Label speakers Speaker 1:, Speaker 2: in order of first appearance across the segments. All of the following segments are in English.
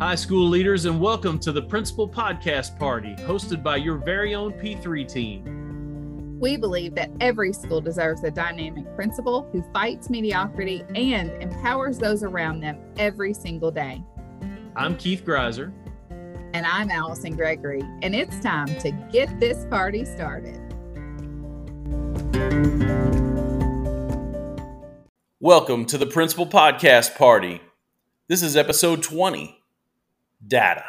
Speaker 1: Hi, school leaders, and welcome to the Principal Podcast Party, hosted by your very own P3 team.
Speaker 2: We believe that every school deserves a dynamic principal who fights mediocrity and empowers those around them every single day.
Speaker 1: I'm Keith Griesser.
Speaker 2: And I'm Alison Gregory, and it's time to get this party started.
Speaker 1: Welcome to the Principal Podcast Party. This is episode 20 Data.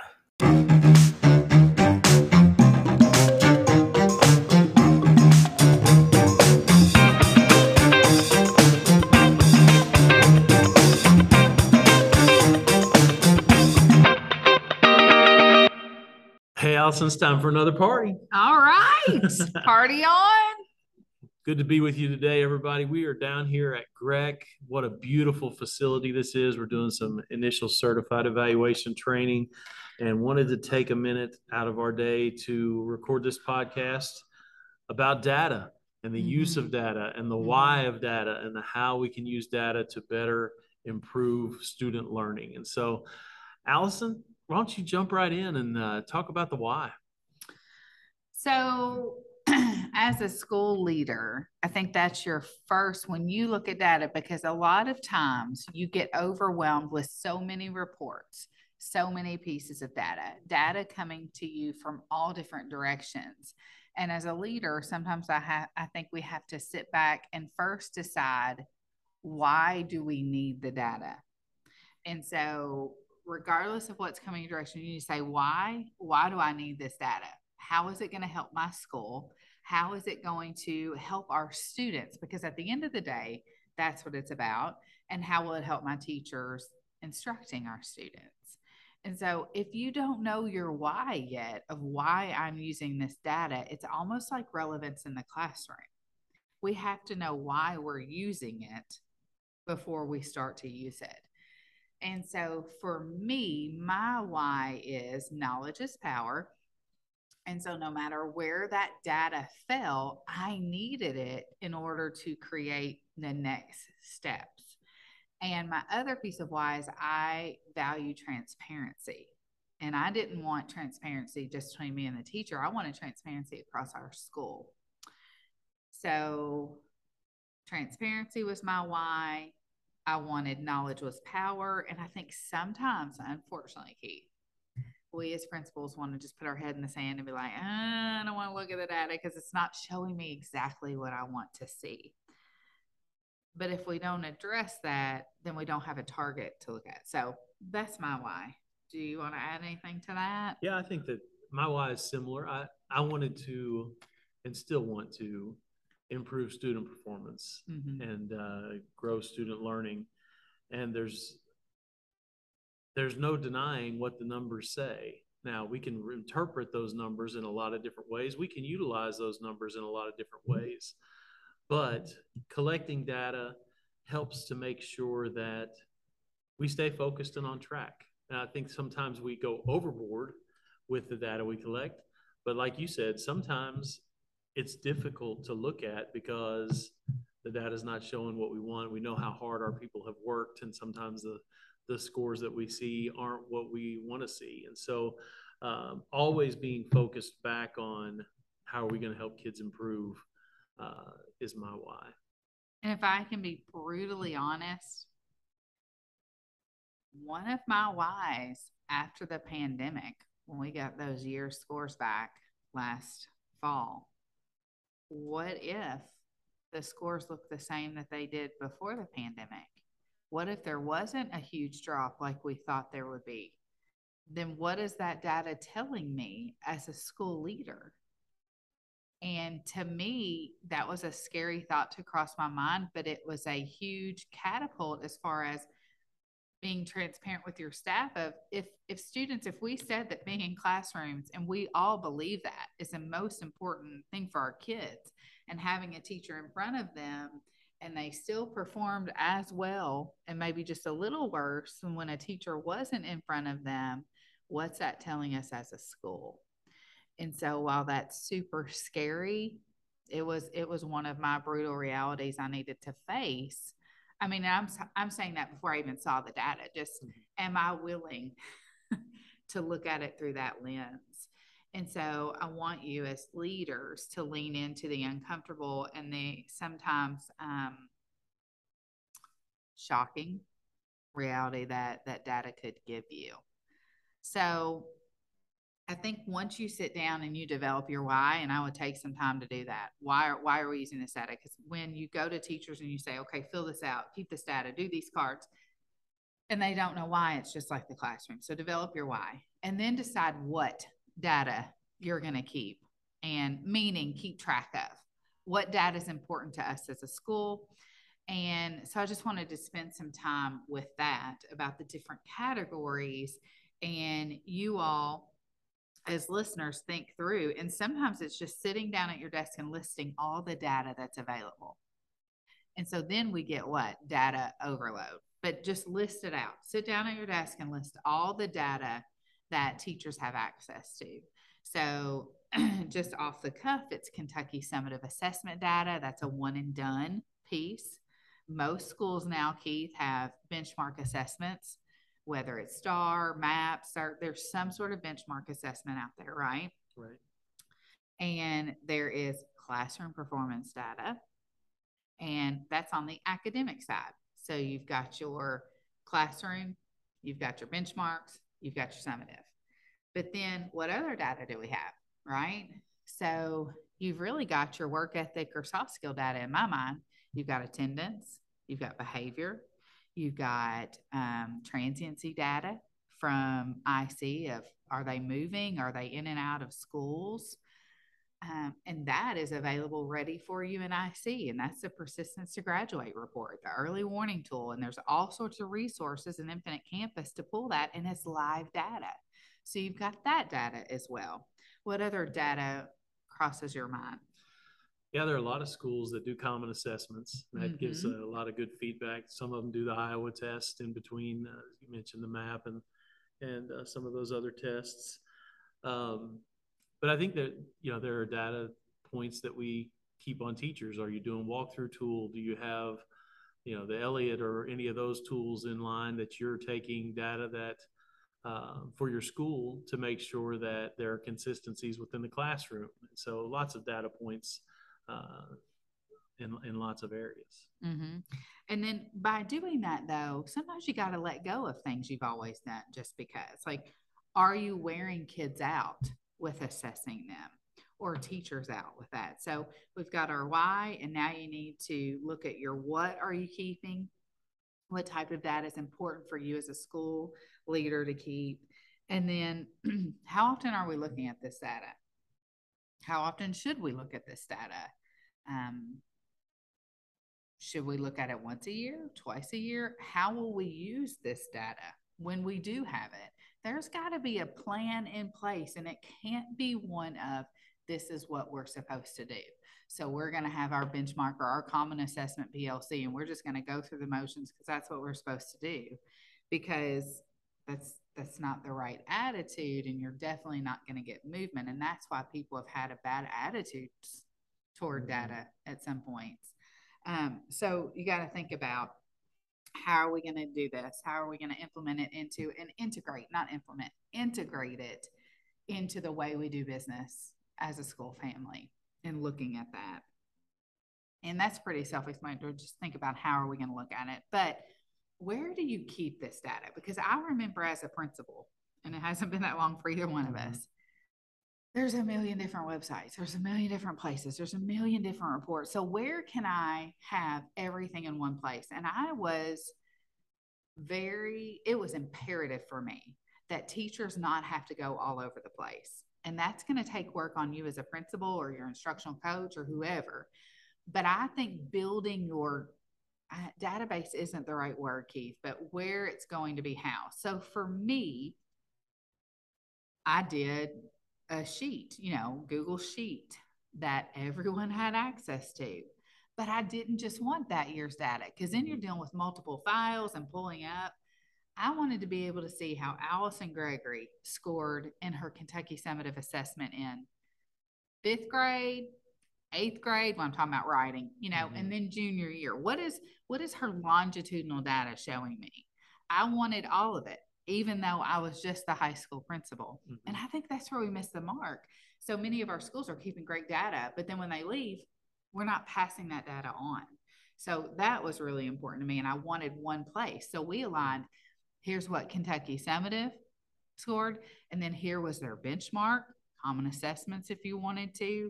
Speaker 1: Hey, Alison, it's time for another party.
Speaker 2: All right, party on.
Speaker 1: Good to be with you today, everybody. We are down here at GRREC. What a beautiful facility this is. We're doing some initial certified evaluation training and wanted to take a minute out of our day to record this podcast about data and the mm-hmm. use of data and the mm-hmm. why of data and the how we can use data to better improve student learning. And so, Alison, why don't you jump right in and uh, talk about the why?
Speaker 2: So, as a school leader, I think that's your first when you look at data because a lot of times you get overwhelmed with so many reports, so many pieces of data, data coming to you from all different directions. And as a leader, sometimes I have I think we have to sit back and first decide why do we need the data? And so regardless of what's coming your direction, you need to say, why? Why do I need this data? How is it going to help my school? How is it going to help our students? Because at the end of the day, that's what it's about. And how will it help my teachers instructing our students? And so, if you don't know your why yet of why I'm using this data, it's almost like relevance in the classroom. We have to know why we're using it before we start to use it. And so for me, my why is knowledge is power. And so no matter where that data fell, I needed it in order to create the next steps. And my other piece of why is I value transparency. And I didn't want transparency just between me and the teacher. I wanted transparency across our school. So transparency was my why. I wanted knowledge was power. And I think sometimes, unfortunately, Keith, we as principals want to just put our head in the sand and be like, I don't want to look at the data because it's not showing me exactly what I want to see. But if we don't address that, then we don't have a target to look at. So that's my why. Do you want to add anything to that?
Speaker 1: Yeah, I think that my why is similar. I, I wanted to and still want to improve student performance mm-hmm. and uh, grow student learning. And there's there's no denying what the numbers say. Now we can interpret those numbers in a lot of different ways. We can utilize those numbers in a lot of different ways. But collecting data helps to make sure that we stay focused and on track. And I think sometimes we go overboard with the data we collect. But like you said, sometimes it's difficult to look at because the data is not showing what we want. We know how hard our people have worked, and sometimes the the scores that we see aren't what we want to see. And so, um, always being focused back on how are we going to help kids improve uh, is my why.
Speaker 2: And if I can be brutally honest, one of my whys after the pandemic, when we got those year scores back last fall, what if the scores look the same that they did before the pandemic? What if there wasn't a huge drop like we thought there would be? Then what is that data telling me as a school leader? And to me, that was a scary thought to cross my mind, but it was a huge catapult as far as being transparent with your staff of if if students if we said that being in classrooms and we all believe that is the most important thing for our kids and having a teacher in front of them and they still performed as well and maybe just a little worse than when a teacher wasn't in front of them what's that telling us as a school and so while that's super scary it was it was one of my brutal realities i needed to face I mean, I'm I'm saying that before I even saw the data. Just mm-hmm. am I willing to look at it through that lens. And so I want you as leaders to lean into the uncomfortable and the sometimes um, shocking reality that that data could give you. So I think once you sit down and you develop your why, and I would take some time to do that. Why are, why are we using this data? Because when you go to teachers and you say, okay, fill this out, keep this data, do these cards, and they don't know why, it's just like the classroom. So develop your why and then decide what data you're going to keep and meaning keep track of what data is important to us as a school. And so I just wanted to spend some time with that about the different categories and you all as listeners think through and sometimes it's just sitting down at your desk and listing all the data that's available. And so then we get what? Data overload. But just list it out. Sit down at your desk and list all the data that teachers have access to. So, just off the cuff, it's Kentucky Summative Assessment data. That's a one and done piece. Most schools now, Keith, have benchmark assessments, whether it's STAR, MAPS, or there's some sort of benchmark assessment out there, right?
Speaker 1: Right.
Speaker 2: And there is classroom performance data, and that's on the academic side. So you've got your classroom, you've got your benchmarks, you've got your summative. But then what other data do we have, right? So you've really got your work ethic or soft skill data in my mind. You've got attendance, you've got behavior, you've got um, transiency data from IC of are they moving, are they in and out of schools? Um, and that is available ready for you in IC. And that's the persistence to graduate report, the early warning tool. And there's all sorts of resources in Infinite Campus to pull that, and it's live data. So you've got that data as well. What other data crosses your mind?
Speaker 1: Yeah, there are a lot of schools that do common assessments. That mm-hmm. gives a, a, lot of good feedback. Some of them do the Iowa test in between. Uh, you mentioned the map and and uh, some of those other tests. Um, but I think that you know there are data points that we keep on teachers. Are you doing walkthrough tool? Do you have you know the ELEOT or any of those tools in line that you're taking data that uh, for your school to make sure that there are consistencies within the classroom. So lots of data points uh, in, in lots of areas.
Speaker 2: Mm-hmm. And then by doing that, though, sometimes you got to let go of things you've always done just because. Like, are you wearing kids out with assessing them? Or teachers out with that. So we've got our why, and now you need to look at your what are you keeping? What type of data is important for you as a school? leader to keep. And then how often are we looking at this data? How often should we look at this data? Um, should we look at it once a year, twice a year? How will we use this data when we do have it? There's got to be a plan in place, and it can't be one of this is what we're supposed to do. So we're going to have our benchmark or our common assessment PLC, and we're just going to go through the motions because that's what we're supposed to do. Because that's that's not the right attitude and you're definitely not going to get movement and that's why people have had a bad attitude toward mm-hmm. data at some points um, so you got to think about how are we going to do this how are we going to implement it into and integrate not implement integrate it into the way we do business as a school family and looking at that and that's pretty self-explanatory just think about how are we going to look at it but where do you keep this data? Because I remember as a principal, and it hasn't been that long for either one of mm-hmm. us, there's a million different websites, there's a million different places, there's a million different reports. So, where can I have everything in one place? And I was very, it was imperative for me that teachers not have to go all over the place. And that's going to take work on you as a principal or your instructional coach or whoever. But I think building your database isn't the right word, Keith, but where it's going to be housed. So for me, I did a sheet, you know, Google Sheet that everyone had access to. But I didn't just want that year's data because then you're dealing with multiple files and pulling up. I wanted to be able to see how Alison Gregory scored in her Kentucky Summative assessment in fifth grade, eighth grade when i'm talking about writing you know mm-hmm. and then junior year what is what is her longitudinal data showing me i wanted all of it even though I was just the high school principal. Mm-hmm. And I think that's where we missed the mark. So many of our schools are keeping great data, but then when they leave, we're not passing that data on. So that was really important to me. And I wanted one place. So we aligned here's what Kentucky Summative scored. And then here was their benchmark, common assessments if you wanted to.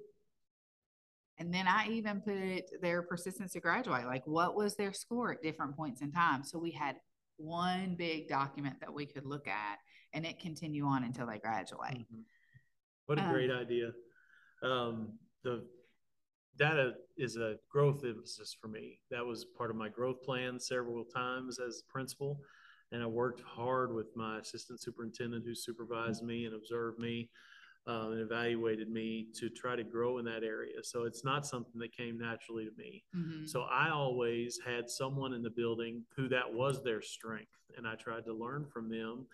Speaker 2: And then I even put their persistence to graduate, like what was their score at different points in time. So we had one big document that we could look at and it continue on until they graduate. Mm-hmm.
Speaker 1: What a um, great idea. Um, the data is a growth emphasis for me. That was part of my growth plan several times as principal. And I worked hard with my assistant superintendent who supervised me and observed me uh, and evaluated me to try to grow in that area. So it's not something that came naturally to me. Mm-hmm. So I always had someone in the building who that was their strength. And I tried to learn from them.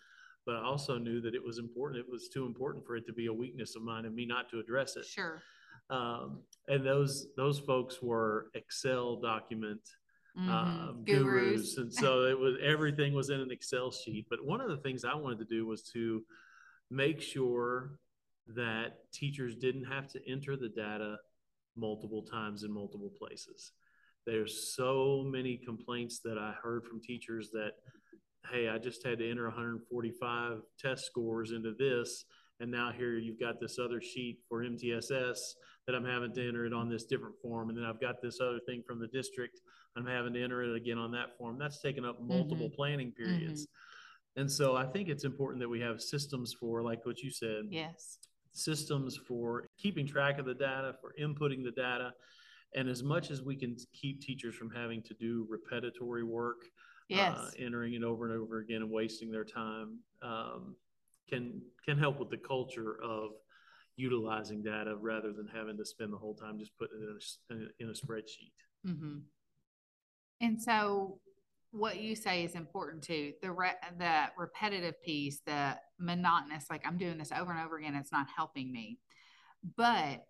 Speaker 1: But I also knew that it was important. It was too important for it to be a weakness of mine and me not to address it.
Speaker 2: Sure.
Speaker 1: Um, and those those folks were Excel document mm-hmm. Um, gurus. gurus. and so it was everything was in an Excel sheet. But one of the things I wanted to do was to make sure that teachers didn't have to enter the data multiple times in multiple places. There's so many complaints that I heard from teachers that, hey, I just had to enter 145 test scores into this. And now here you've got this other sheet for MTSS that I'm having to enter it on this different form. And then I've got this other thing from the district. I'm having to enter it again on that form. That's taken up multiple mm-hmm. planning periods. Mm-hmm. And so I think it's important that we have systems for, like what you said.
Speaker 2: Yes.
Speaker 1: Systems for keeping track of the data, for inputting the data. And as much as we can keep teachers from having to do repetitory work,
Speaker 2: uh, yes. Uh,
Speaker 1: entering it over and over again and wasting their time, um, can can help with the culture of utilizing data rather than having to spend the whole time just putting it in a, in a spreadsheet.
Speaker 2: Mm-hmm. And so, what you say is important too. The re- the repetitive piece, the monotonous, like I'm doing this over and over again, it's not helping me. But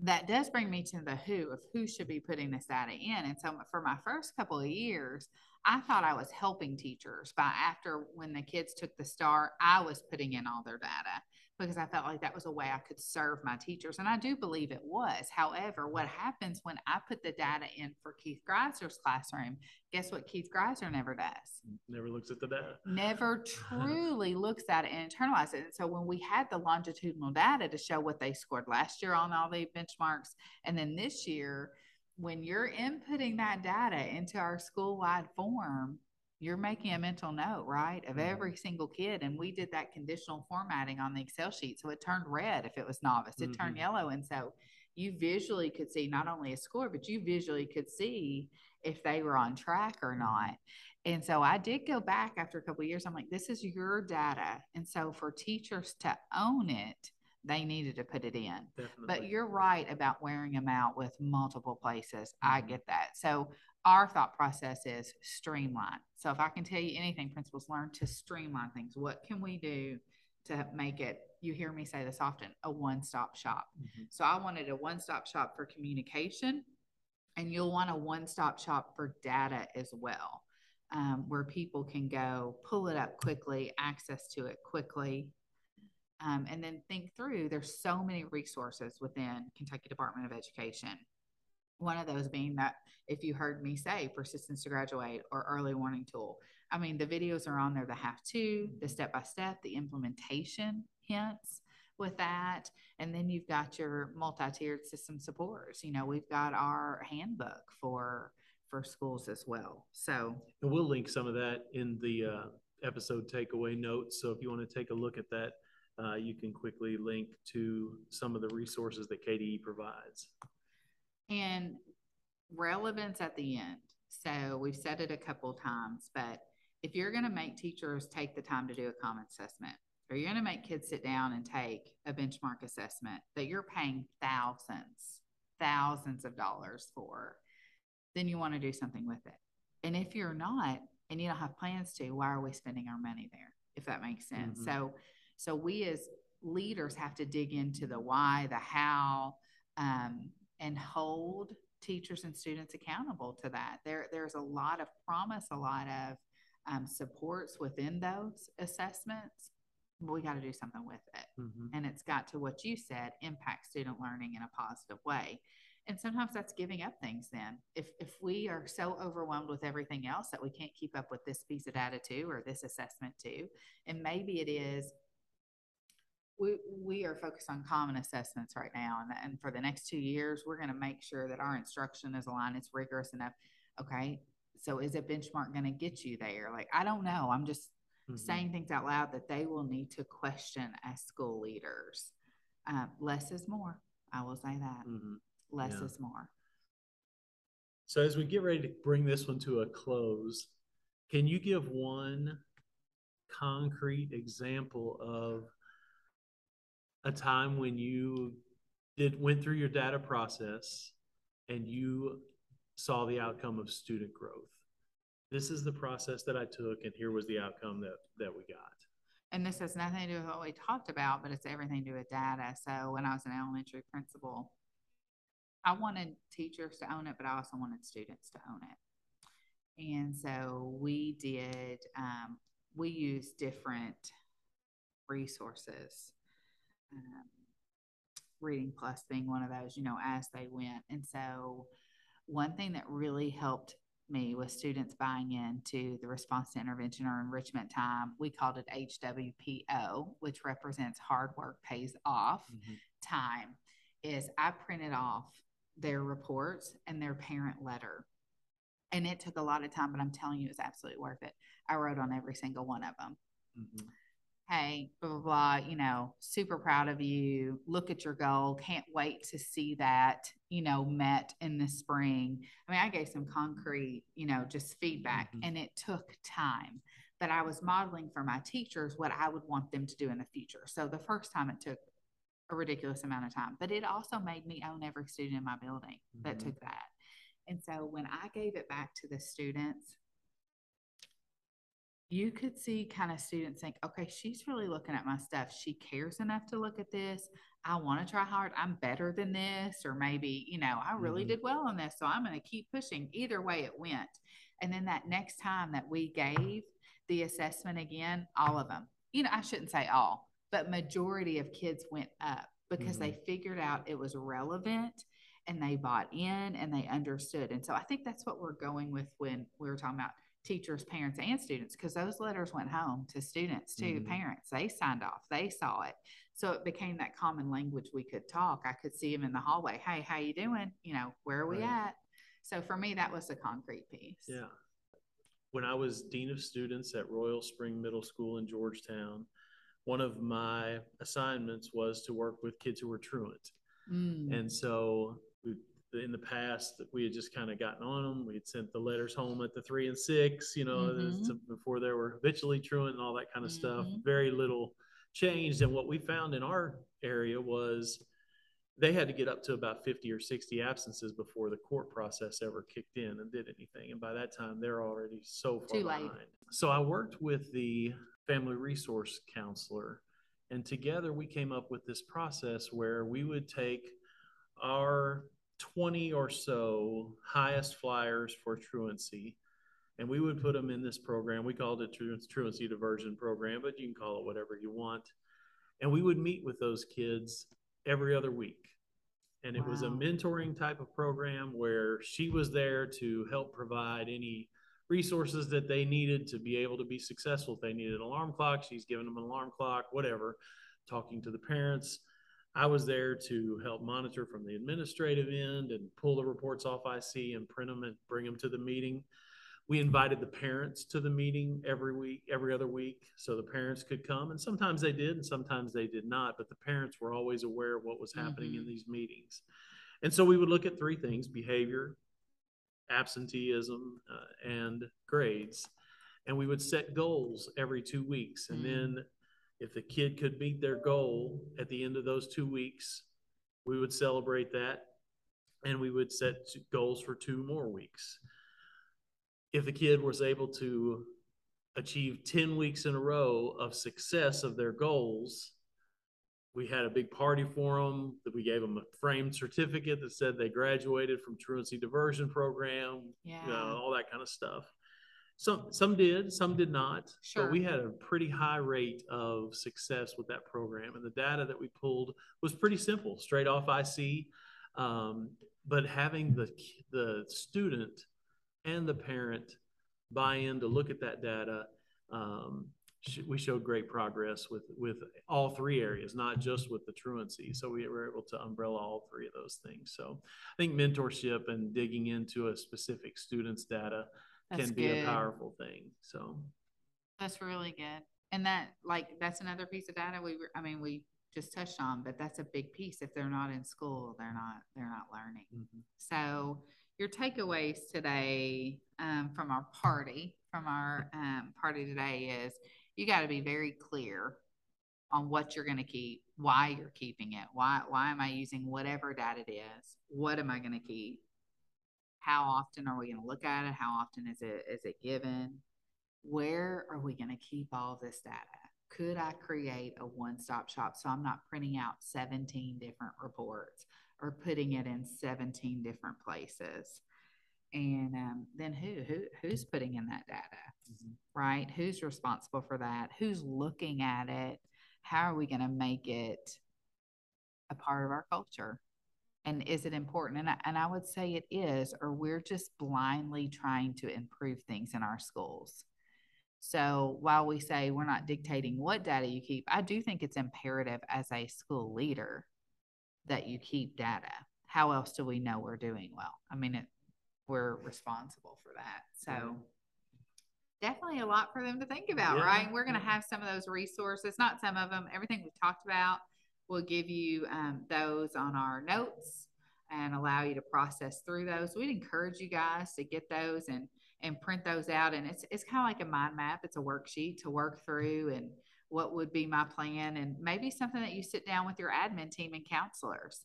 Speaker 2: that does bring me to the who of who should be putting this data in. And so, for my first couple of years, I thought I was helping teachers. By after when the kids took the STAR, I was putting in all their data because I felt like that was a way I could serve my teachers. And I do believe it was. However, what happens when I put the data in for Keith Griesser's classroom, guess what Keith Griesser never does?
Speaker 1: Never looks at the data.
Speaker 2: Never truly looks at it and internalizes it. And so when we had the longitudinal data to show what they scored last year on all the benchmarks, and then this year, when you're inputting that data into our school wide form, you're making a mental note, right, of mm-hmm. every single kid. And we did that conditional formatting on the Excel sheet. So it turned red if it was novice, it mm-hmm. turned yellow. And so you visually could see not only a score, but you visually could see if they were on track or mm-hmm. not. And so I did go back after a couple years. I'm like, this is your data. And so for teachers to own it, they needed to put it in. Definitely. But you're right about wearing them out with multiple places. Mm-hmm. I get that. So our thought process is streamline. So if I can tell you anything, principals learn to streamline things. What can we do to make it? You hear me say this often, a one-stop shop. Mm-hmm. So I wanted a one-stop shop for communication, and you'll want a one-stop shop for data as well. Um, where people can go pull it up quickly, access to it quickly, um, and then think through there's so many resources within kentucky department of education one of those being that if you heard me say persistence to graduate or early warning tool. I mean the videos are on there the have to the step by step the implementation hints with that. And then you've got your multi-tiered system supports. You know we've got our handbook for for schools as well. So
Speaker 1: and we'll link some of that in the uh, episode takeaway notes. So if you want to take a look at that uh, you can quickly link to some of the resources that KDE provides.
Speaker 2: And relevance at the end. So we've said it a couple times, but if you're going to make teachers take the time to do a common assessment, or you're going to make kids sit down and take a benchmark assessment that you're paying thousands, thousands of dollars for, then you want to do something with it. And if you're not, and you don't have plans to, why are we spending our money there? If that makes sense. Mm-hmm. So so we as leaders have to dig into the why, the how, um, and hold teachers and students accountable to that. There, there's a lot of promise, a lot of um, supports within those assessments, we got to do something with it. Mm-hmm. And it's got to what you said, impact student learning in a positive way. And sometimes that's giving up things then. If if we are so overwhelmed with everything else that we can't keep up with this piece of data too or this assessment too, and maybe it is we, we are focused on common assessments right now. And, and for the next two years, we're going to make sure that our instruction is aligned, it's rigorous enough. Okay. So is a benchmark going to get you there? Like, I don't know. I'm just mm-hmm. saying things out loud that they will need to question as school leaders. Uh, less is more. I will say that. Mm-hmm. Less yeah. is more.
Speaker 1: So as we get ready to bring this one to a close, can you give one concrete example of a time when you did went through your data process and you saw the outcome of student growth. This is the process that I took, and here was the outcome that that we got.
Speaker 2: And this has nothing to do with what we talked about, but it's everything to do with data. So when I was an elementary principal, I wanted teachers to own it, but I also wanted students to own it. And so we did, um, we used different resources um, Reading Plus being one of those, you know, as they went. And so, one thing that really helped me was students buying into the response to intervention or enrichment time. We called it HWPO, which represents hard work pays off mm-hmm. time. Is I printed off their reports and their parent letter. And it took a lot of time, but I'm telling you, it was absolutely worth it. I wrote on every single one of them. Mm-hmm hey, blah, blah, blah, you know, super proud of you. Look at your goal. Can't wait to see that, you know, met in the spring. I mean, I gave some concrete, you know, just feedback mm-hmm. and it took time. But I was modeling for my teachers what I would want them to do in the future. So the first time it took a ridiculous amount of time, but it also made me own every student in my building mm-hmm. that took that. And so when I gave it back to the students, you could see kind of students think, okay, she's really looking at my stuff. She cares enough to look at this. I want to try hard. I'm better than this. Or maybe, you know, I really mm-hmm. did well on this. So I'm going to keep pushing. Either way, it went. And then that next time that we gave the assessment again, all of them, you know, I shouldn't say all, but majority of kids went up because mm-hmm. they figured out it was relevant and they bought in and they understood. And so I think that's what we're going with when we were talking about teachers, parents, and students because those letters went home to students, to mm-hmm. parents. They signed off, they saw it. So it became that common language we could talk. I could see them in the hallway. Hey, how you doing? You know, where are we right. at? So for me, that was the concrete piece.
Speaker 1: Yeah. When I was dean of students at Royal Spring Middle School in Georgetown, one of my assignments was to work with kids who were truant. Mm. And so in the past we had just kind of gotten on them. We had sent the letters home at the three and six, you know, mm-hmm. to, before they were habitually truant and all that kind of mm-hmm. stuff. Very little changed. And what we found in our area was they had to get up to about 50 or 60 absences before the court process ever kicked in and did anything. And by that time, they're already so far Too behind. Late. So I worked with the family resource counselor, and together we came up with this process where we would take our 20 or so highest flyers for truancy. And we would put them in this program. We called it truancy diversion program but you can call it whatever you want. And we would meet with those kids every other week. And it wow. was a mentoring type of program where she was there to help provide any resources that they needed to be able to be successful. If they needed an alarm clock she's giving them an alarm clock whatever talking to the parents I was there to help monitor from the administrative end and pull the reports off IC and print them and bring them to the meeting. We invited the parents to the meeting every week, every other week, so the parents could come. And sometimes they did, and sometimes they did not. But the parents were always aware of what was happening mm-hmm. in these meetings. And so we would look at three things behavior, absenteeism, uh, and grades. And we would set goals every two weeks. And mm-hmm. then if the kid could meet their goal at the end of those two weeks, we would celebrate that and we would set goals for two more weeks. If the kid was able to achieve 10 weeks in a row of success of their goals, we had a big party for them that we gave them a framed certificate that said they graduated from truancy diversion program, yeah. You know, all that kind of stuff. Some some did, some did not.
Speaker 2: Sure.
Speaker 1: But we had a pretty high rate of success with that program, and the data that we pulled was pretty simple, straight off IC. Um, but having the the student and the parent buy in to look at that data, um, we showed great progress with with all three areas, not just with the truancy. So we were able to umbrella all three of those things. So I think mentorship and digging into a specific student's data that's can be good. a powerful thing. So
Speaker 2: that's really good. And that like that's another piece of data we were, I mean we just touched on, but that's a big piece. If they're not in school, they're not they're not learning. Mm-hmm. So your takeaways today um, from our party from our um, party today is you got to be very clear on what you're going to keep, why you're keeping it, why why am I using whatever data it is, what am I going to keep, how often are we going to look at it, how often is it is it given, where are we going to keep all this data? Could I create a one-stop shop so I'm not printing out 17 different reports or putting it in 17 different places? and um, then who who who's putting in that data mm-hmm. right who's responsible for that who's looking at it how are we going to make it a part of our culture and is it important and I, and I would say it is or we're just blindly trying to improve things in our schools so while we say we're not dictating what data you keep i do think it's imperative as a school leader that you keep data how else do we know we're doing well i mean it we're responsible for that. So definitely a lot for them to think about, yeah. right? we're going to have some of those resources, not some of them, everything we've talked about. We'll give you um, those on our notes and allow you to process through those. We'd encourage you guys to get those and and print those out. And it's it's kind of like a mind map. It's a worksheet to work through and what would be my plan and maybe something that you sit down with your admin team and counselors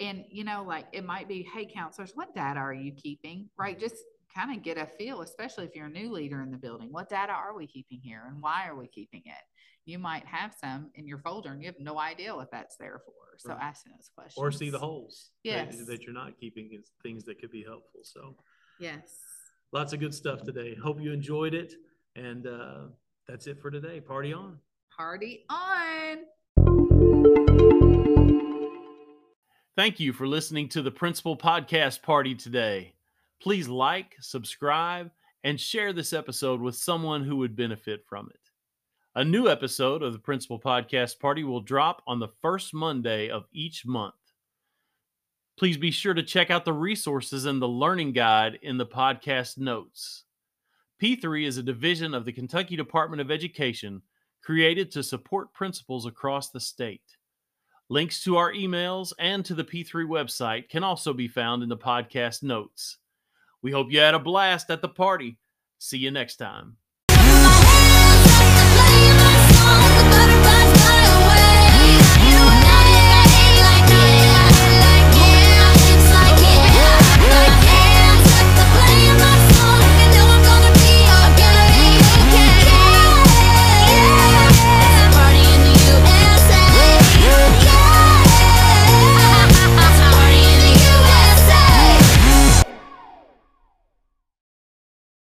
Speaker 2: and, you know, like it might be, hey, counselors, what data are you keeping? Right. Just kind of get a feel, especially if you're a new leader in the building. What data are we keeping here and why are we keeping it? You might have some in your folder and you have no idea what that's there for. So right. ask those questions.
Speaker 1: Or see the holes
Speaker 2: yes.
Speaker 1: that, that you're not keeping is things that could be helpful. So,
Speaker 2: yes.
Speaker 1: Lots of good stuff today. Hope you enjoyed it. And uh, that's it for today. Party on.
Speaker 2: Party on.
Speaker 1: Thank you for listening to the Principal Podcast Party today. Please like, subscribe, and share this episode with someone who would benefit from it. A new episode of the Principal Podcast Party will drop on the first Monday of each month. Please be sure to check out the resources and the learning guide in the podcast notes. P3 is a division of the Kentucky Department of Education created to support principals across the state. Links to our emails and to the P3 website can also be found in the podcast notes. We hope you had a blast at the party. See you next time.